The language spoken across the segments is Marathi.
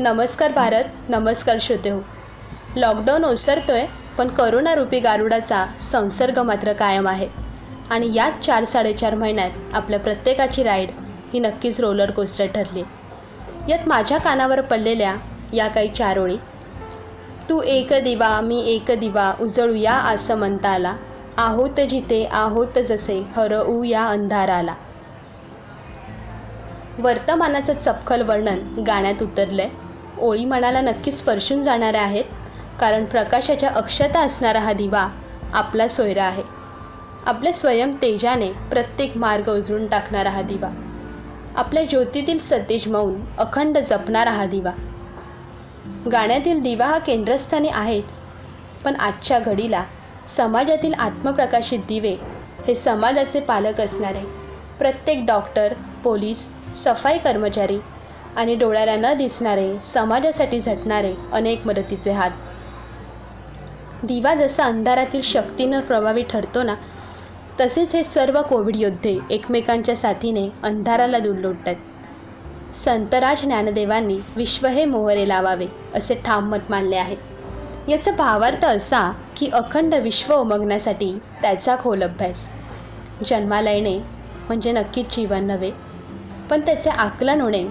नमस्कार भारत नमस्कार श्रोते हो लॉकडाऊन ओसरतोय पण करोनारूपी गारुडाचा संसर्ग मात्र कायम आहे. आणि याच चार साडेचार महिन्यात आपल्या प्रत्येकाची राईड ही नक्कीच रोलर कोस्टर ठरली. यात माझ्या कानावर पडलेल्या या काही चार ओळी तू एक दिवा मी एक दिवा उजळूया असं म्हणता आला आहोत जिथे आहोत जसे हरवू या अंधाराला. वर्तमानाचं चपखल वर्णन गाण्यात उतरलं आहे ओळी मनाला नक्की स्पर्शून जाणाऱ्या आहेत कारण प्रकाशाच्या अक्षता असणारा हा दिवा आपला सोयरा आहे. आपल्या स्वयं तेजाने प्रत्येक मार्ग उजळून टाकणारा हा दिवा. आपल्या ज्योतीतील सतेज मौन अखंड जपणारा हा दिवा. गाण्यातील दिवा हा केंद्रस्थानी आहेच पण आजच्या घडीला समाजातील आत्मप्रकाशित दिवे हे समाजाचे पालक असणारे प्रत्येक डॉक्टर पोलीस सफाई कर्मचारी आणि डोळ्याला न दिसणारे समाजासाठी झटणारे अनेक मदतीचे हात. दिवा जसा अंधारातील शक्तीनं प्रभावी ठरतो ना तसेच हे सर्व कोविड योद्धे एकमेकांच्या साथीने अंधाराला दूर लोटतात. संतराज ज्ञानदेवांनी विश्व हे मोहरे लावावे असे ठाम मत मांडले आहे. याचा भावार्थ असा की अखंड विश्व उमगण्यासाठी त्याचा खोल अभ्यास. जन्माला येणे म्हणजे नक्कीच जीवन नव्हे पण त्याचे आकलन होणे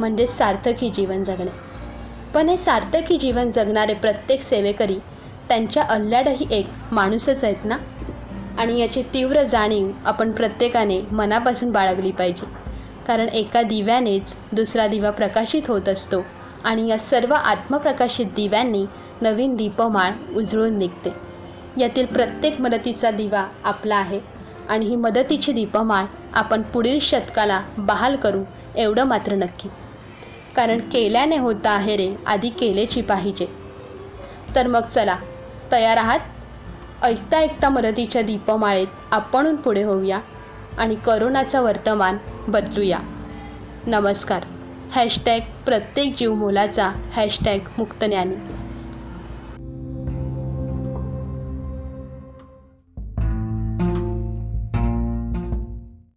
म्हणजे सार्थकी जीवन जगणे. पण हे सार्थकी जीवन जगणारे प्रत्येक सेवेकरी त्यांच्या अल्ल्याडही एक माणूसच आहेत ना? आणि याची तीव्र जाणीव आपण प्रत्येकाने मनापासून बाळगली पाहिजे. कारण एका दिव्यानेच दुसरा दिवा प्रकाशित होत असतो आणि या सर्व आत्मप्रकाशित दिव्यांनी नवीन दीपमाळ उजळून निघते. यातील प्रत्येक मदतीचा दिवा आपला आहे आणि ही मदतीची दीपमाळ आपण पुढील शतकाला बहाल करू एवढं मात्र नक्की. कारण केल्याने होता आहे रे. आधी केलेची पाहिजे. तर मग चला. तयार आहात? ऐकता ऐकता मदतीच्या दीपमाळेत आपणून पुढे होऊया आणि करोनाचं वर्तमान बदलूया. नमस्कार. हॅशटॅग प्रत्येक जीव मोलाचा हॅशटॅग मुक्तज्ञानी.